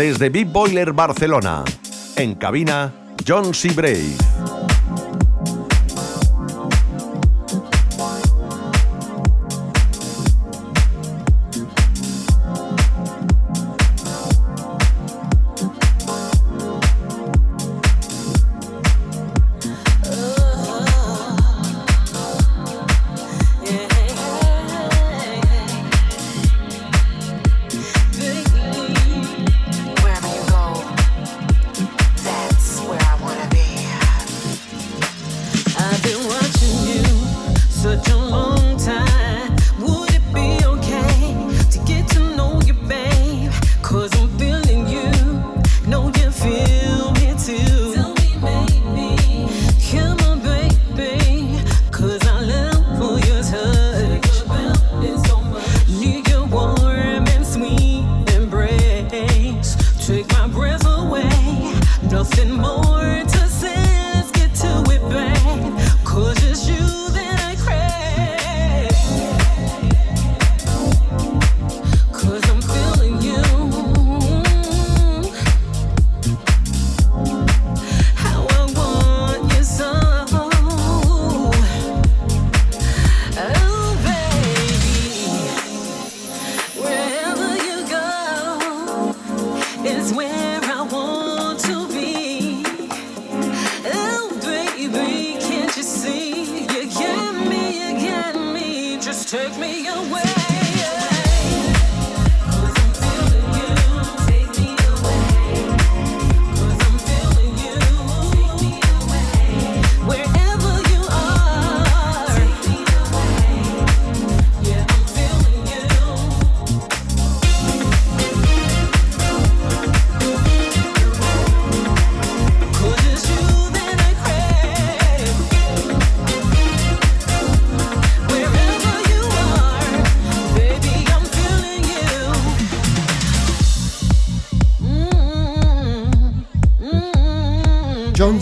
desde Big Boiler Barcelona. En cabina, John C. Bray.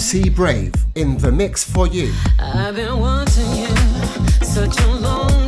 MC Brave in the mix for you. I've been wanting you such a long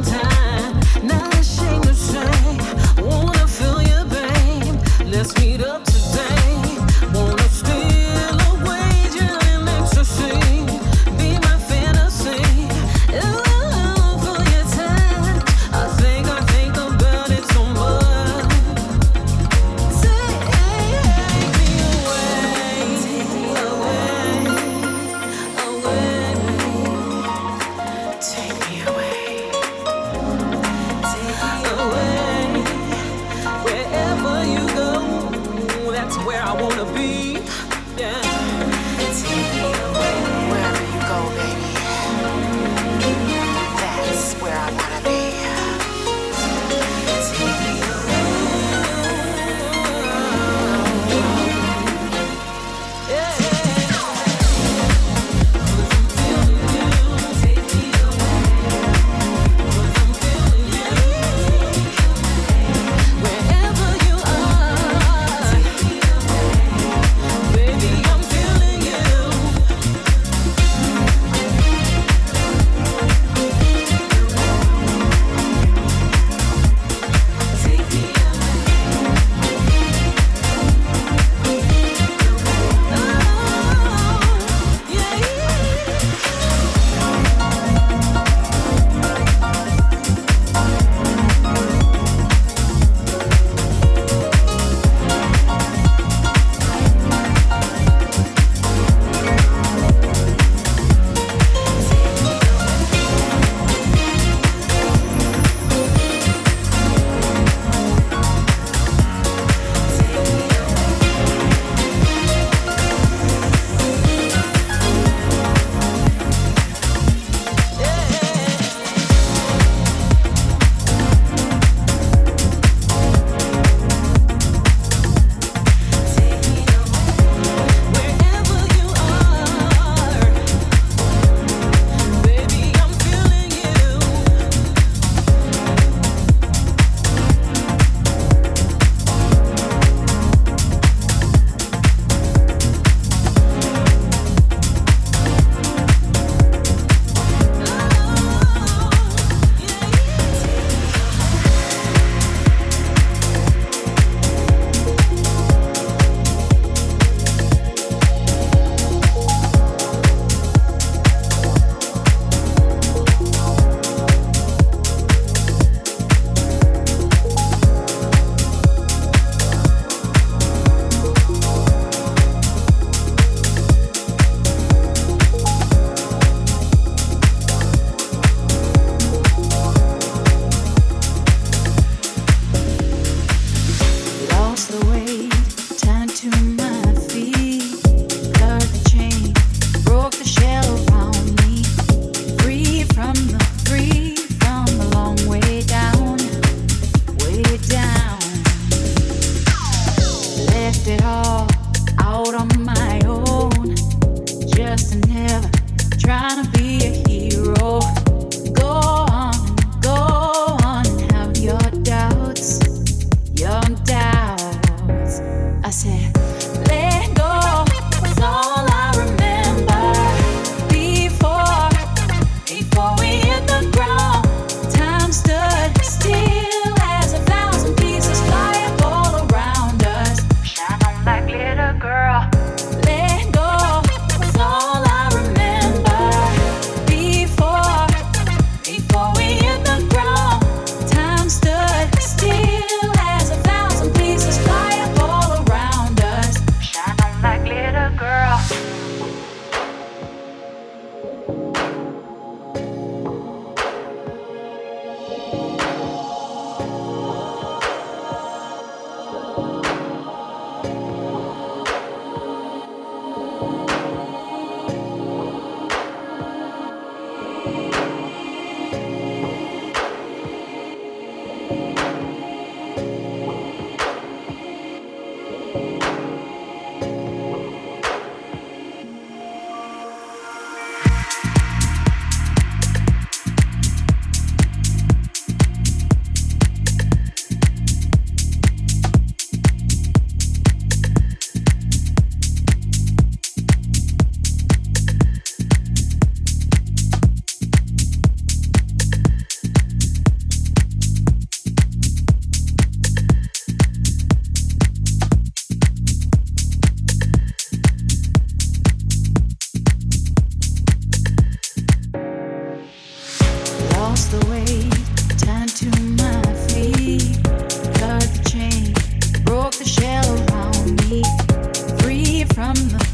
gmail.com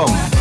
John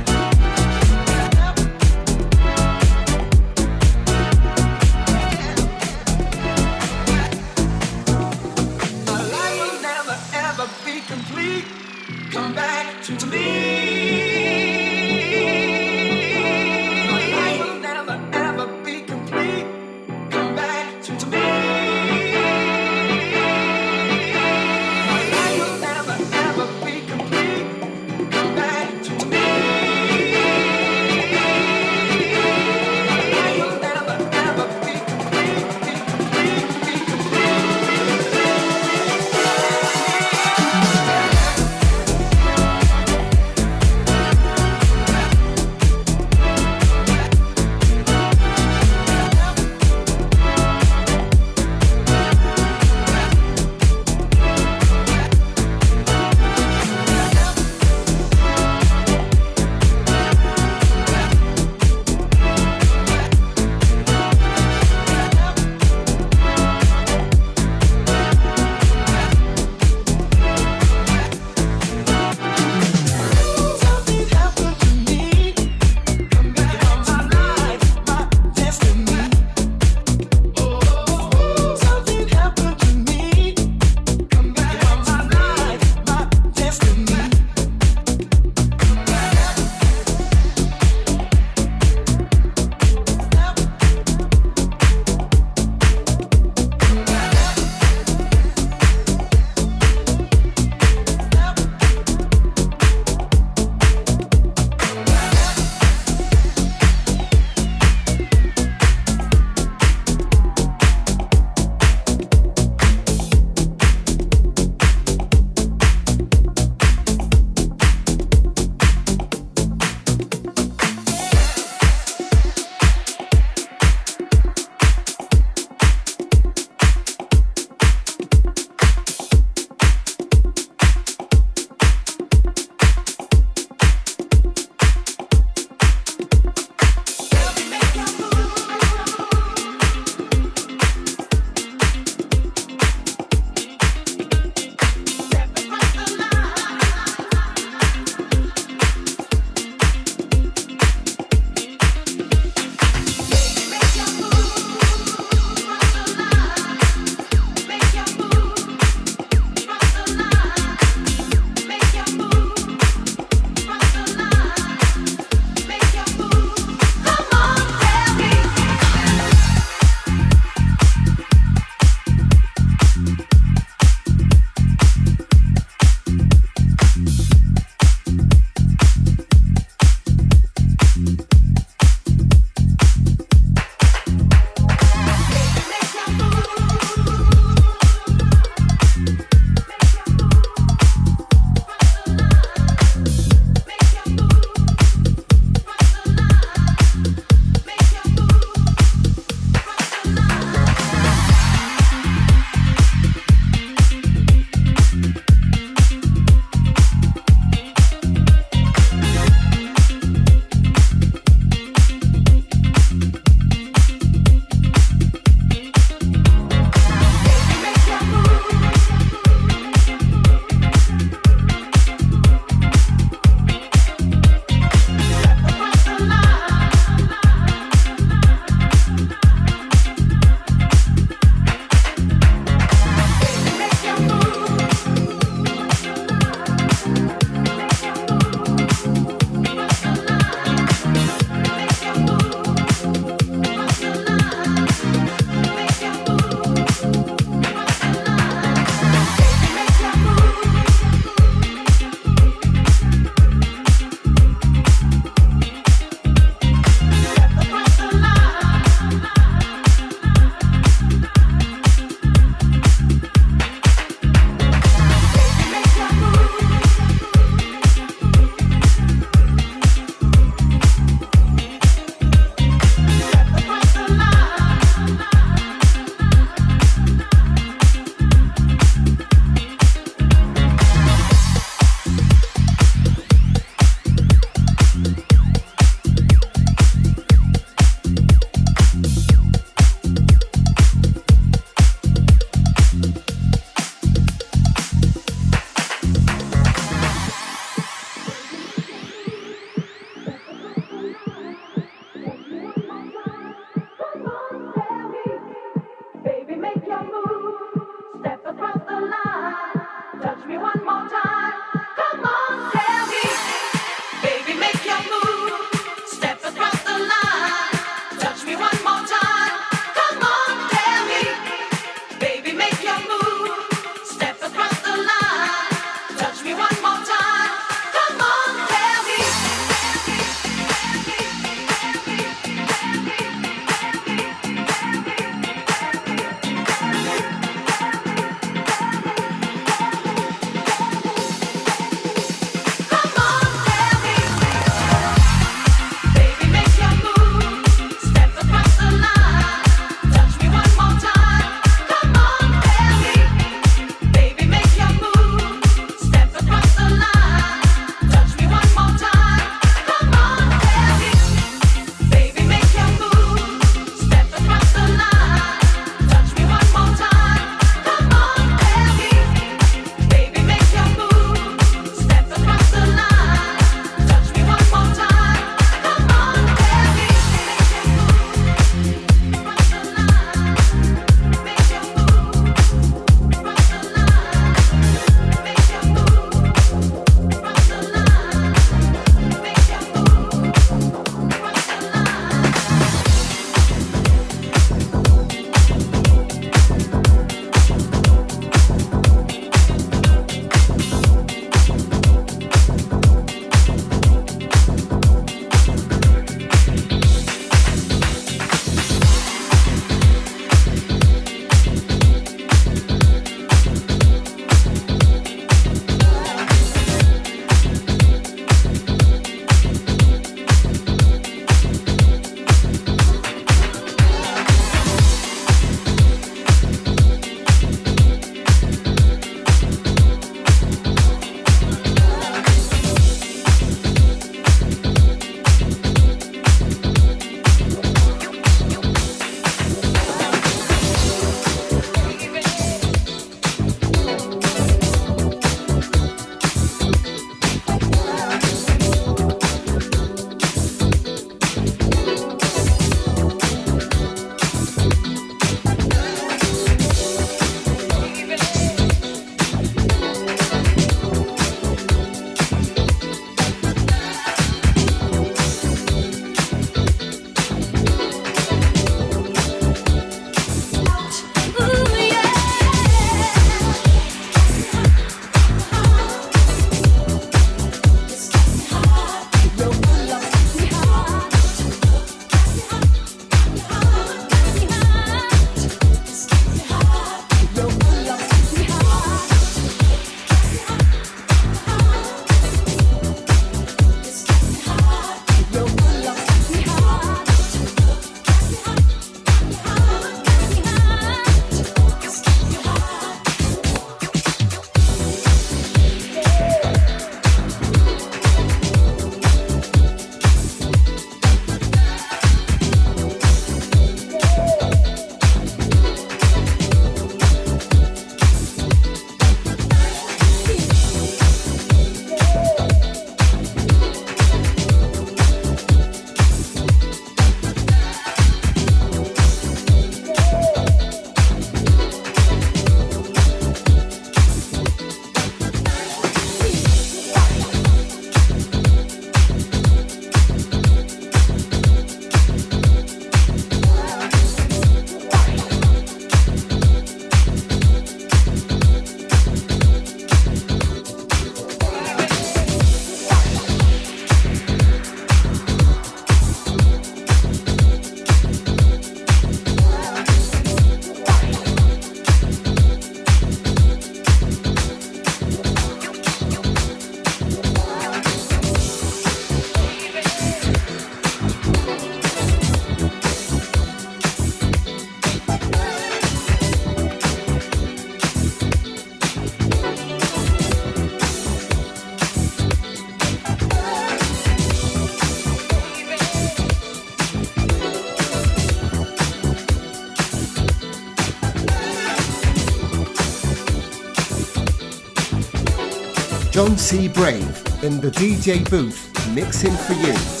C. Brave in the DJ booth mixing for you.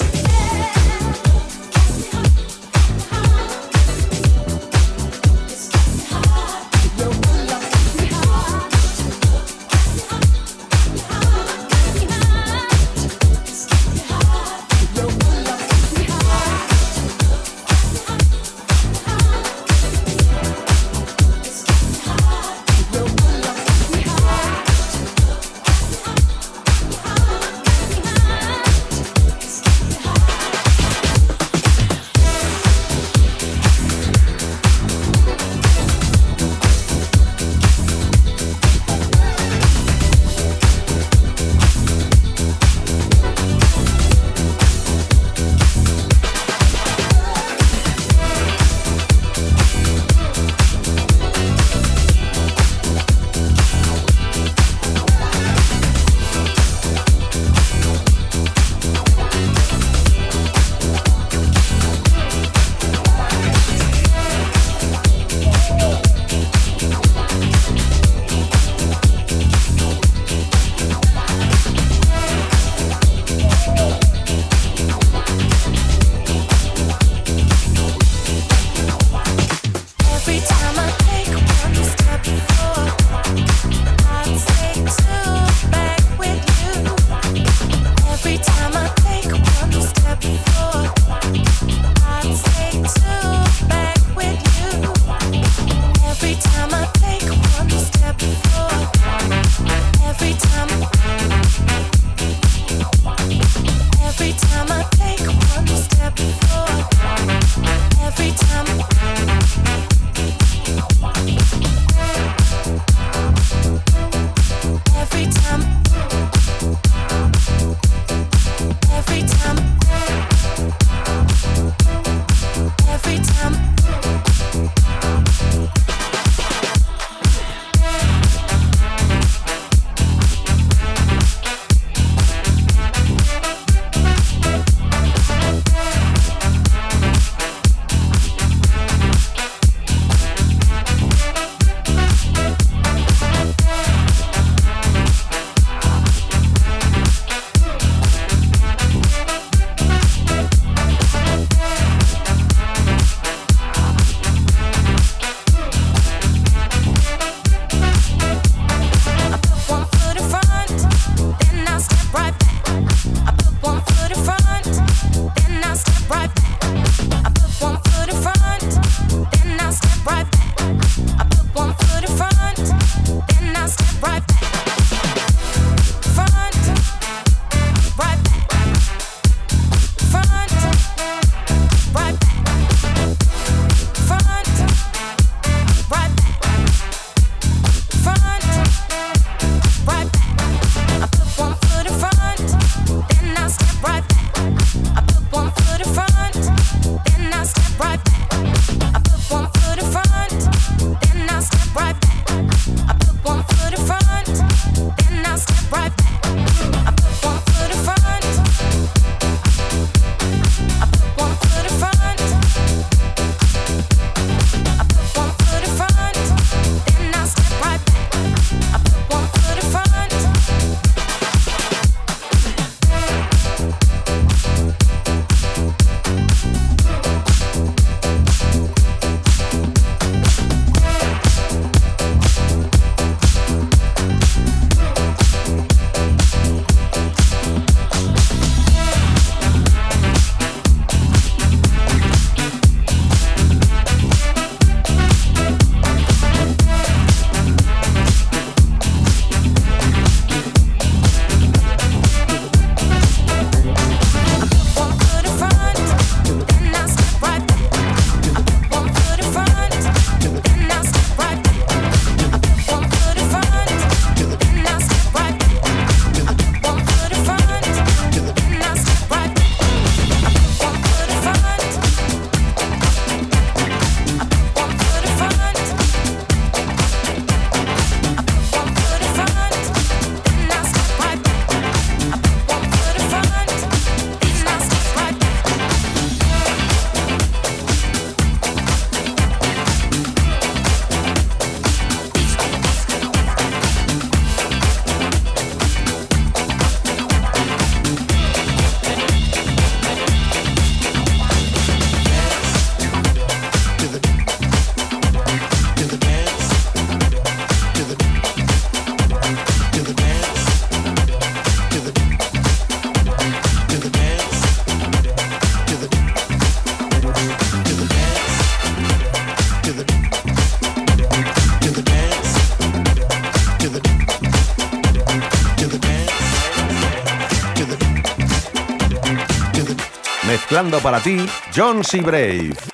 Mezclando para ti, John C. Brave.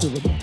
to the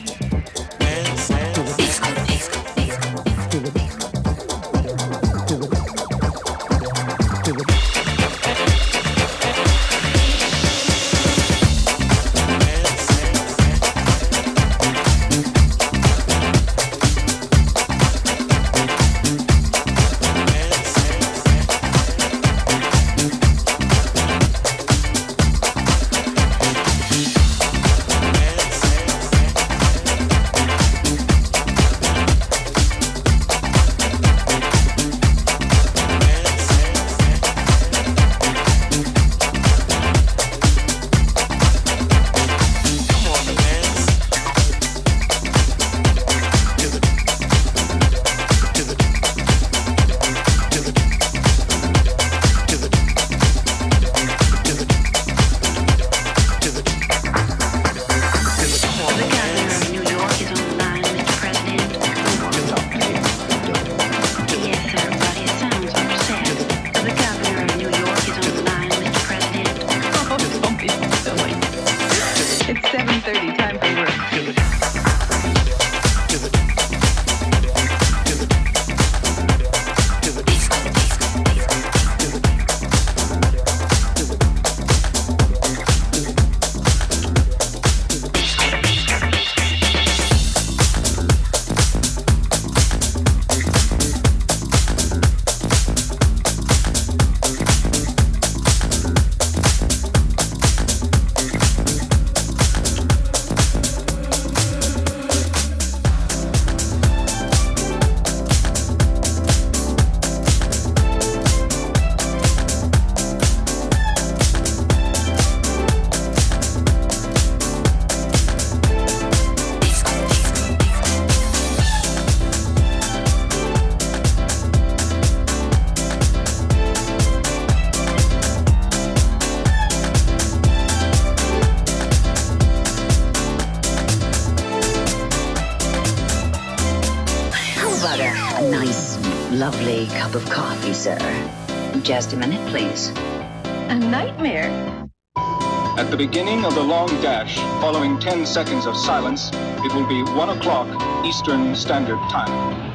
Sir, just a minute, please. A nightmare. At the beginning of the long dash, following 10 seconds of silence, it will be 1 o'clock Eastern Standard Time.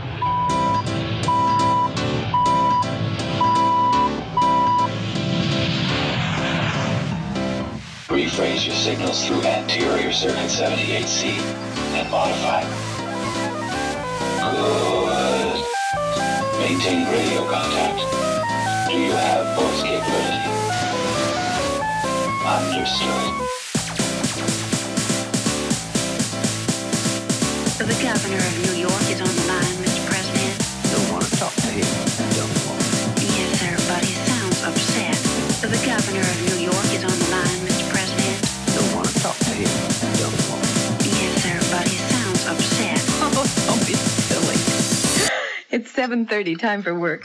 Rephrase your signals through anterior circuit 78C and modify. Good. Maintain radio contact. Do you have voice capability? Understood. The governor of New York is on the line, Mr. President. Don't want to talk to him, don't want. Yes, sir, but he sounds upset. The governor of New It's 7:30, time for work.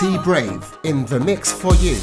T Brave in the mix for you.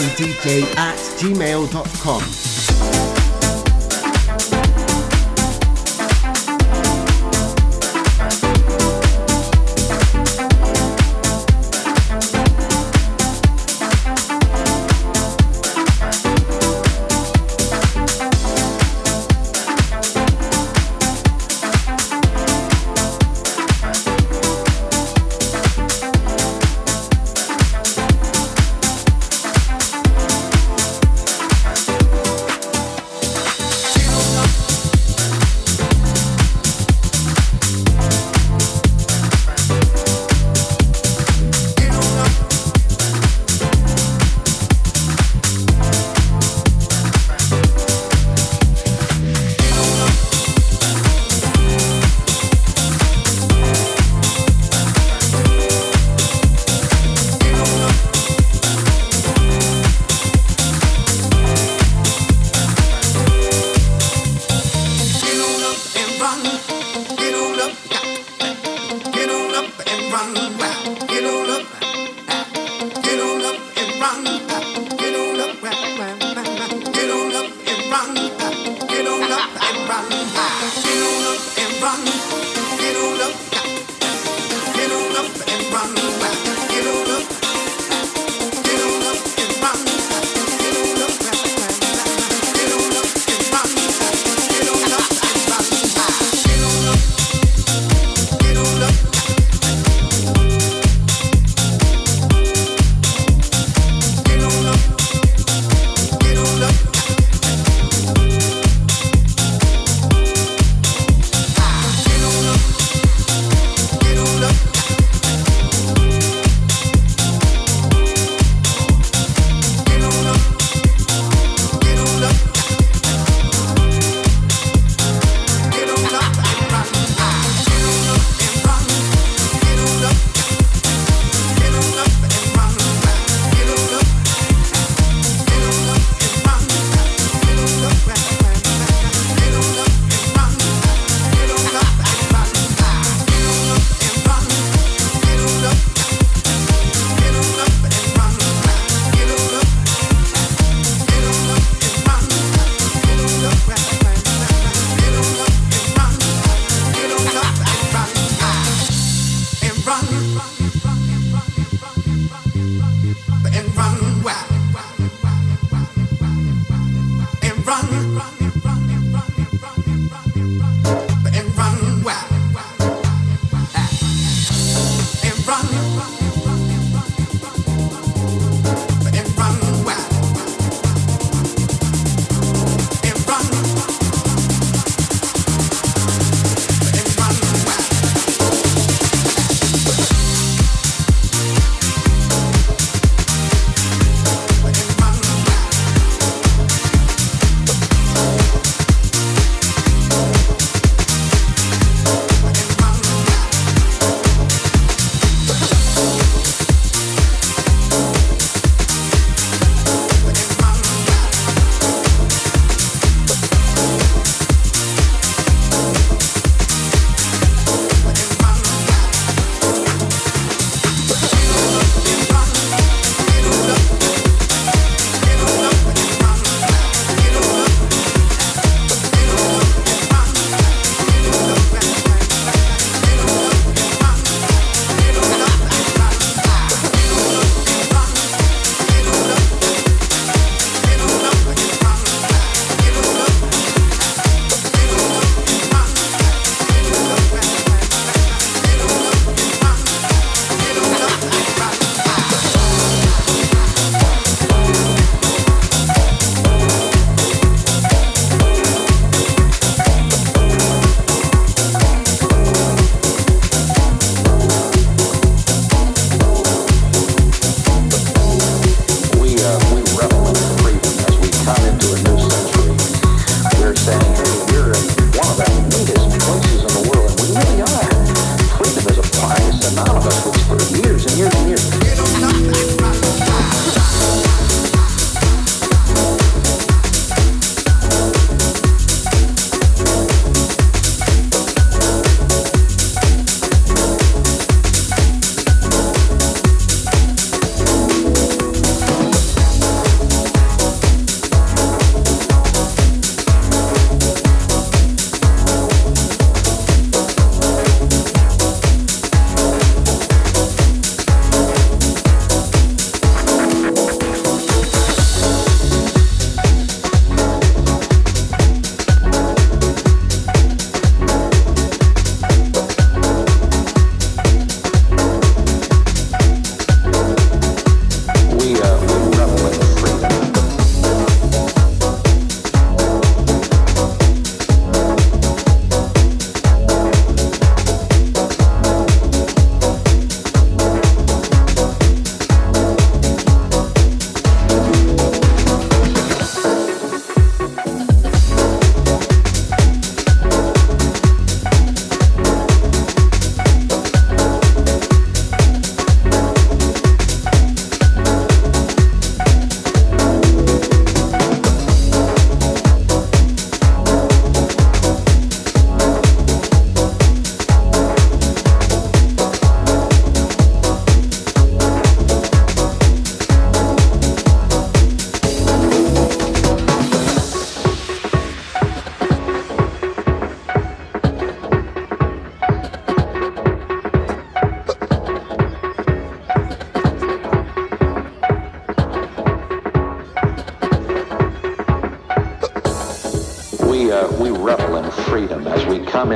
Szonadj at gmail.com.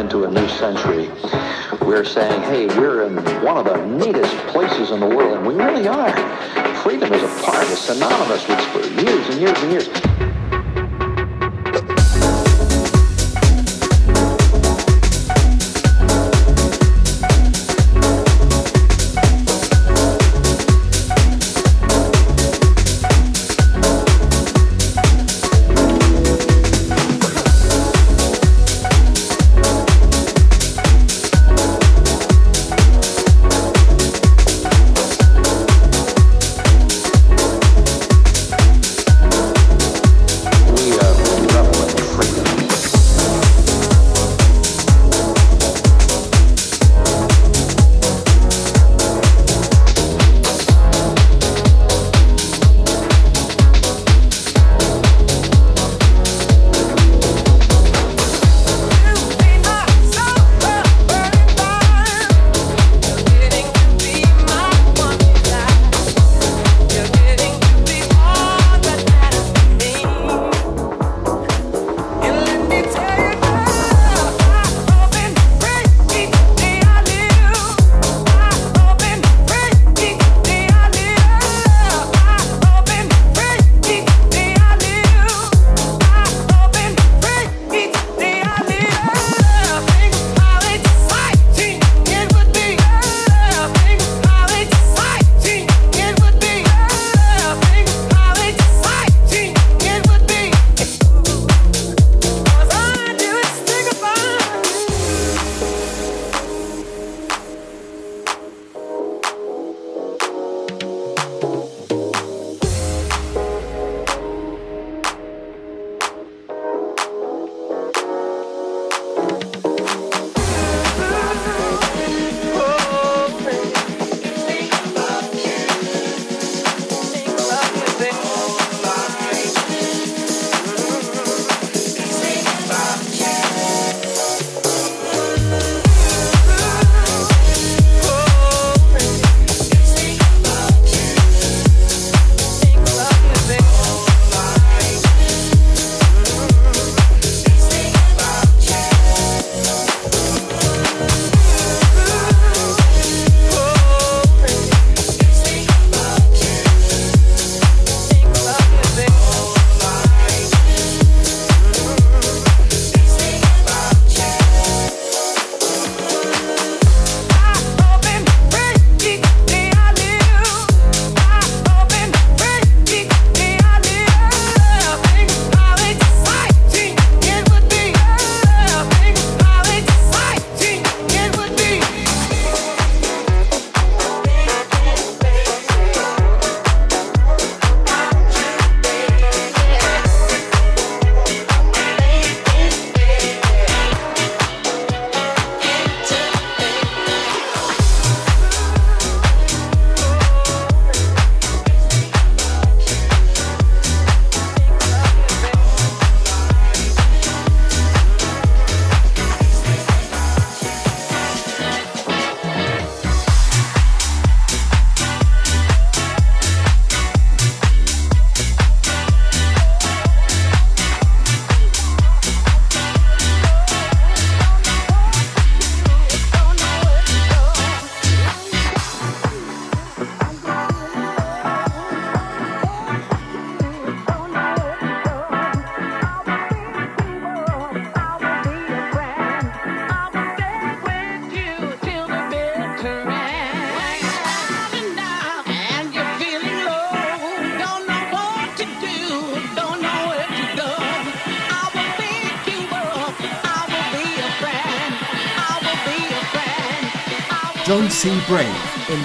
into a new century. We're saying, hey, we're in one of the neatest places in the world, and we really are. Freedom is a part, is synonymous with for years and years and years.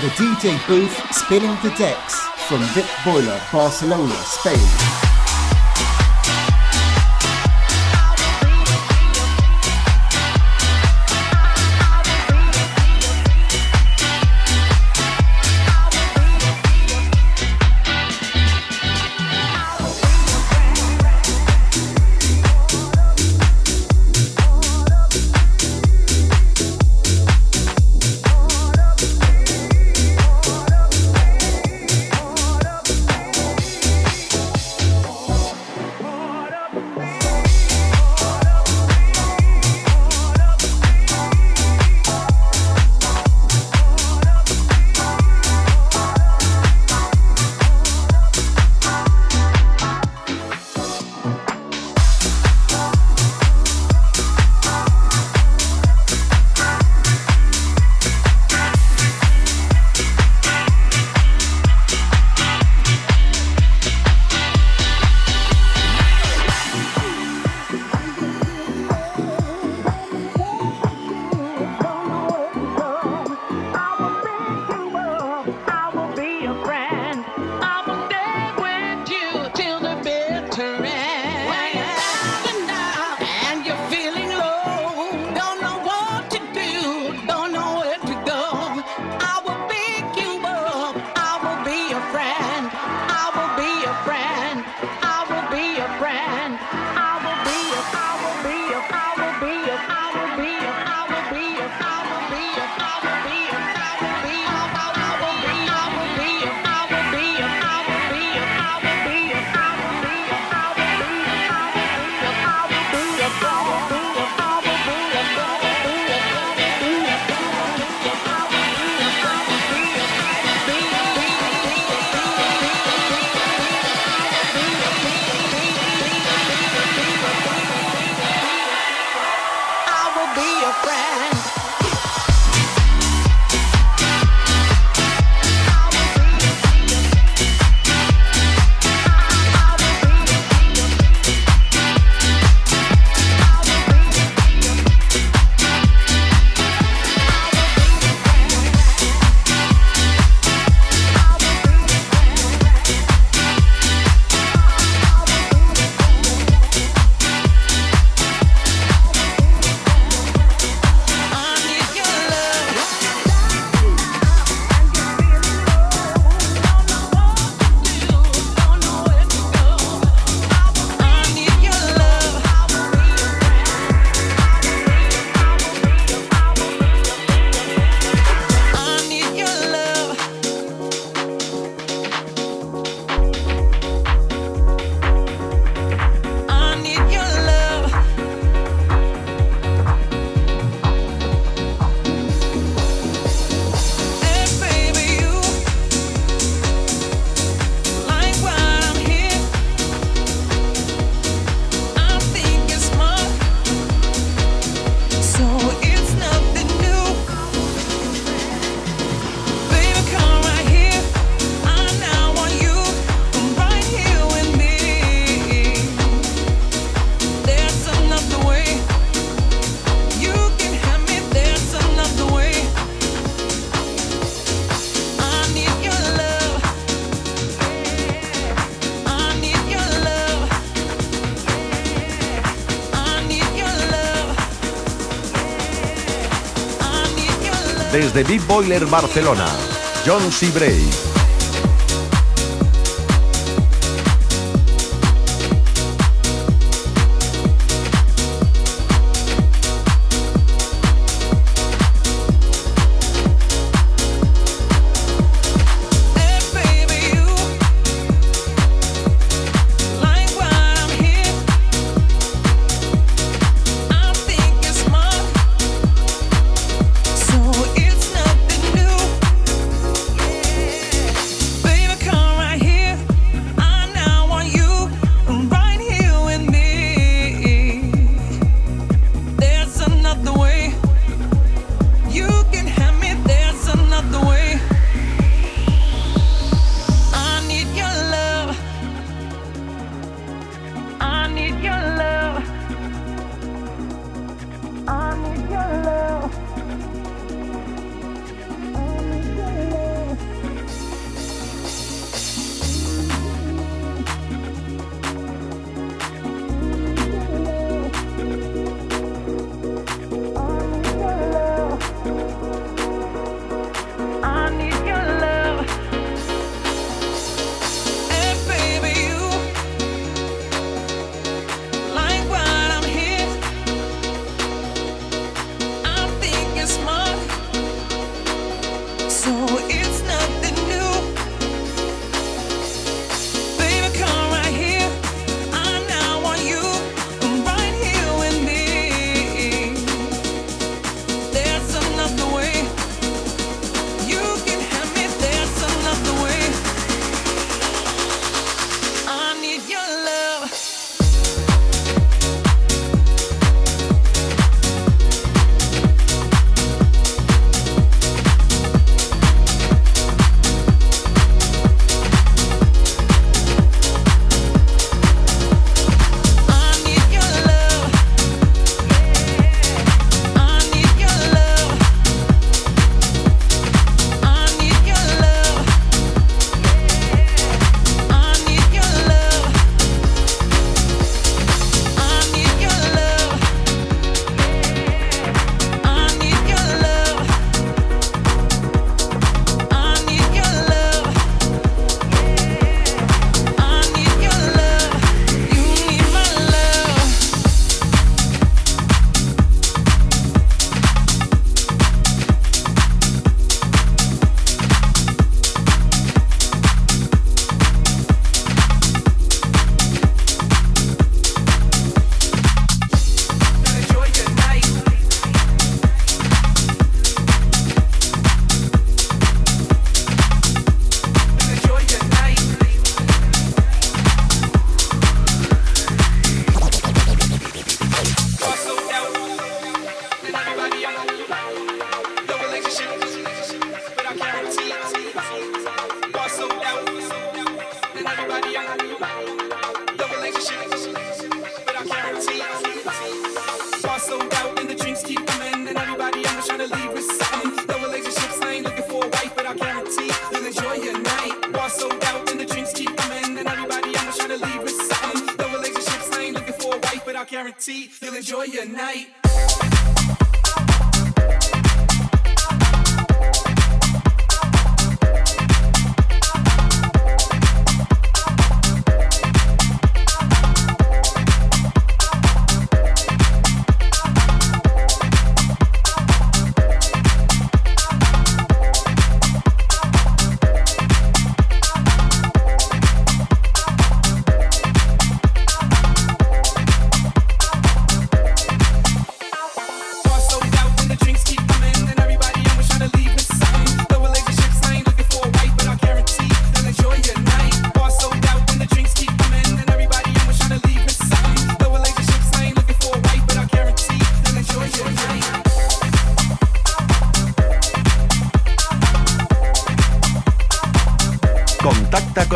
The DJ booth spinning the decks from Vic Boiler, Barcelona, Spain. Desde Big Boiler Barcelona, John C.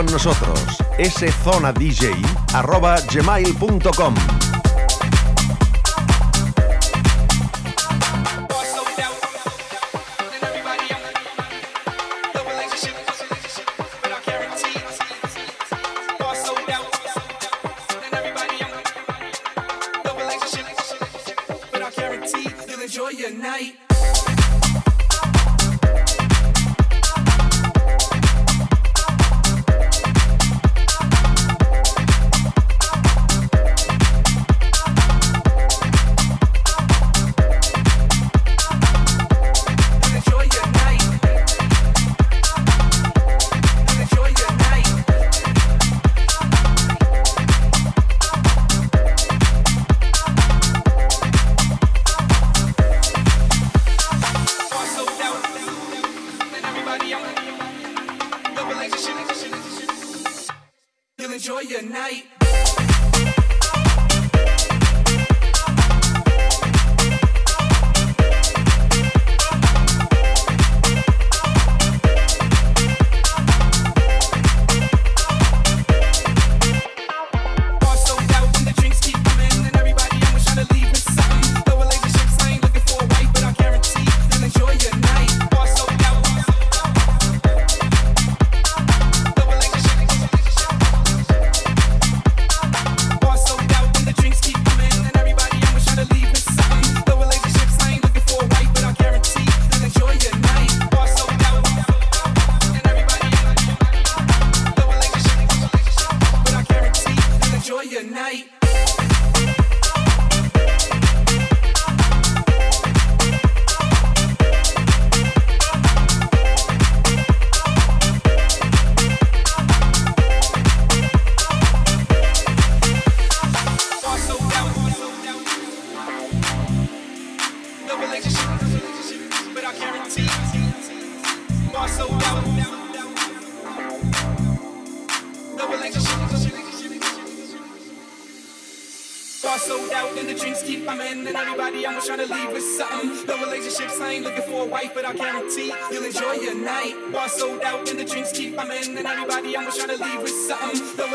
con nosotros, szonadj.gmail.com.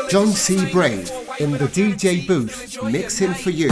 John C. Brave in the DJ booth mixing for you.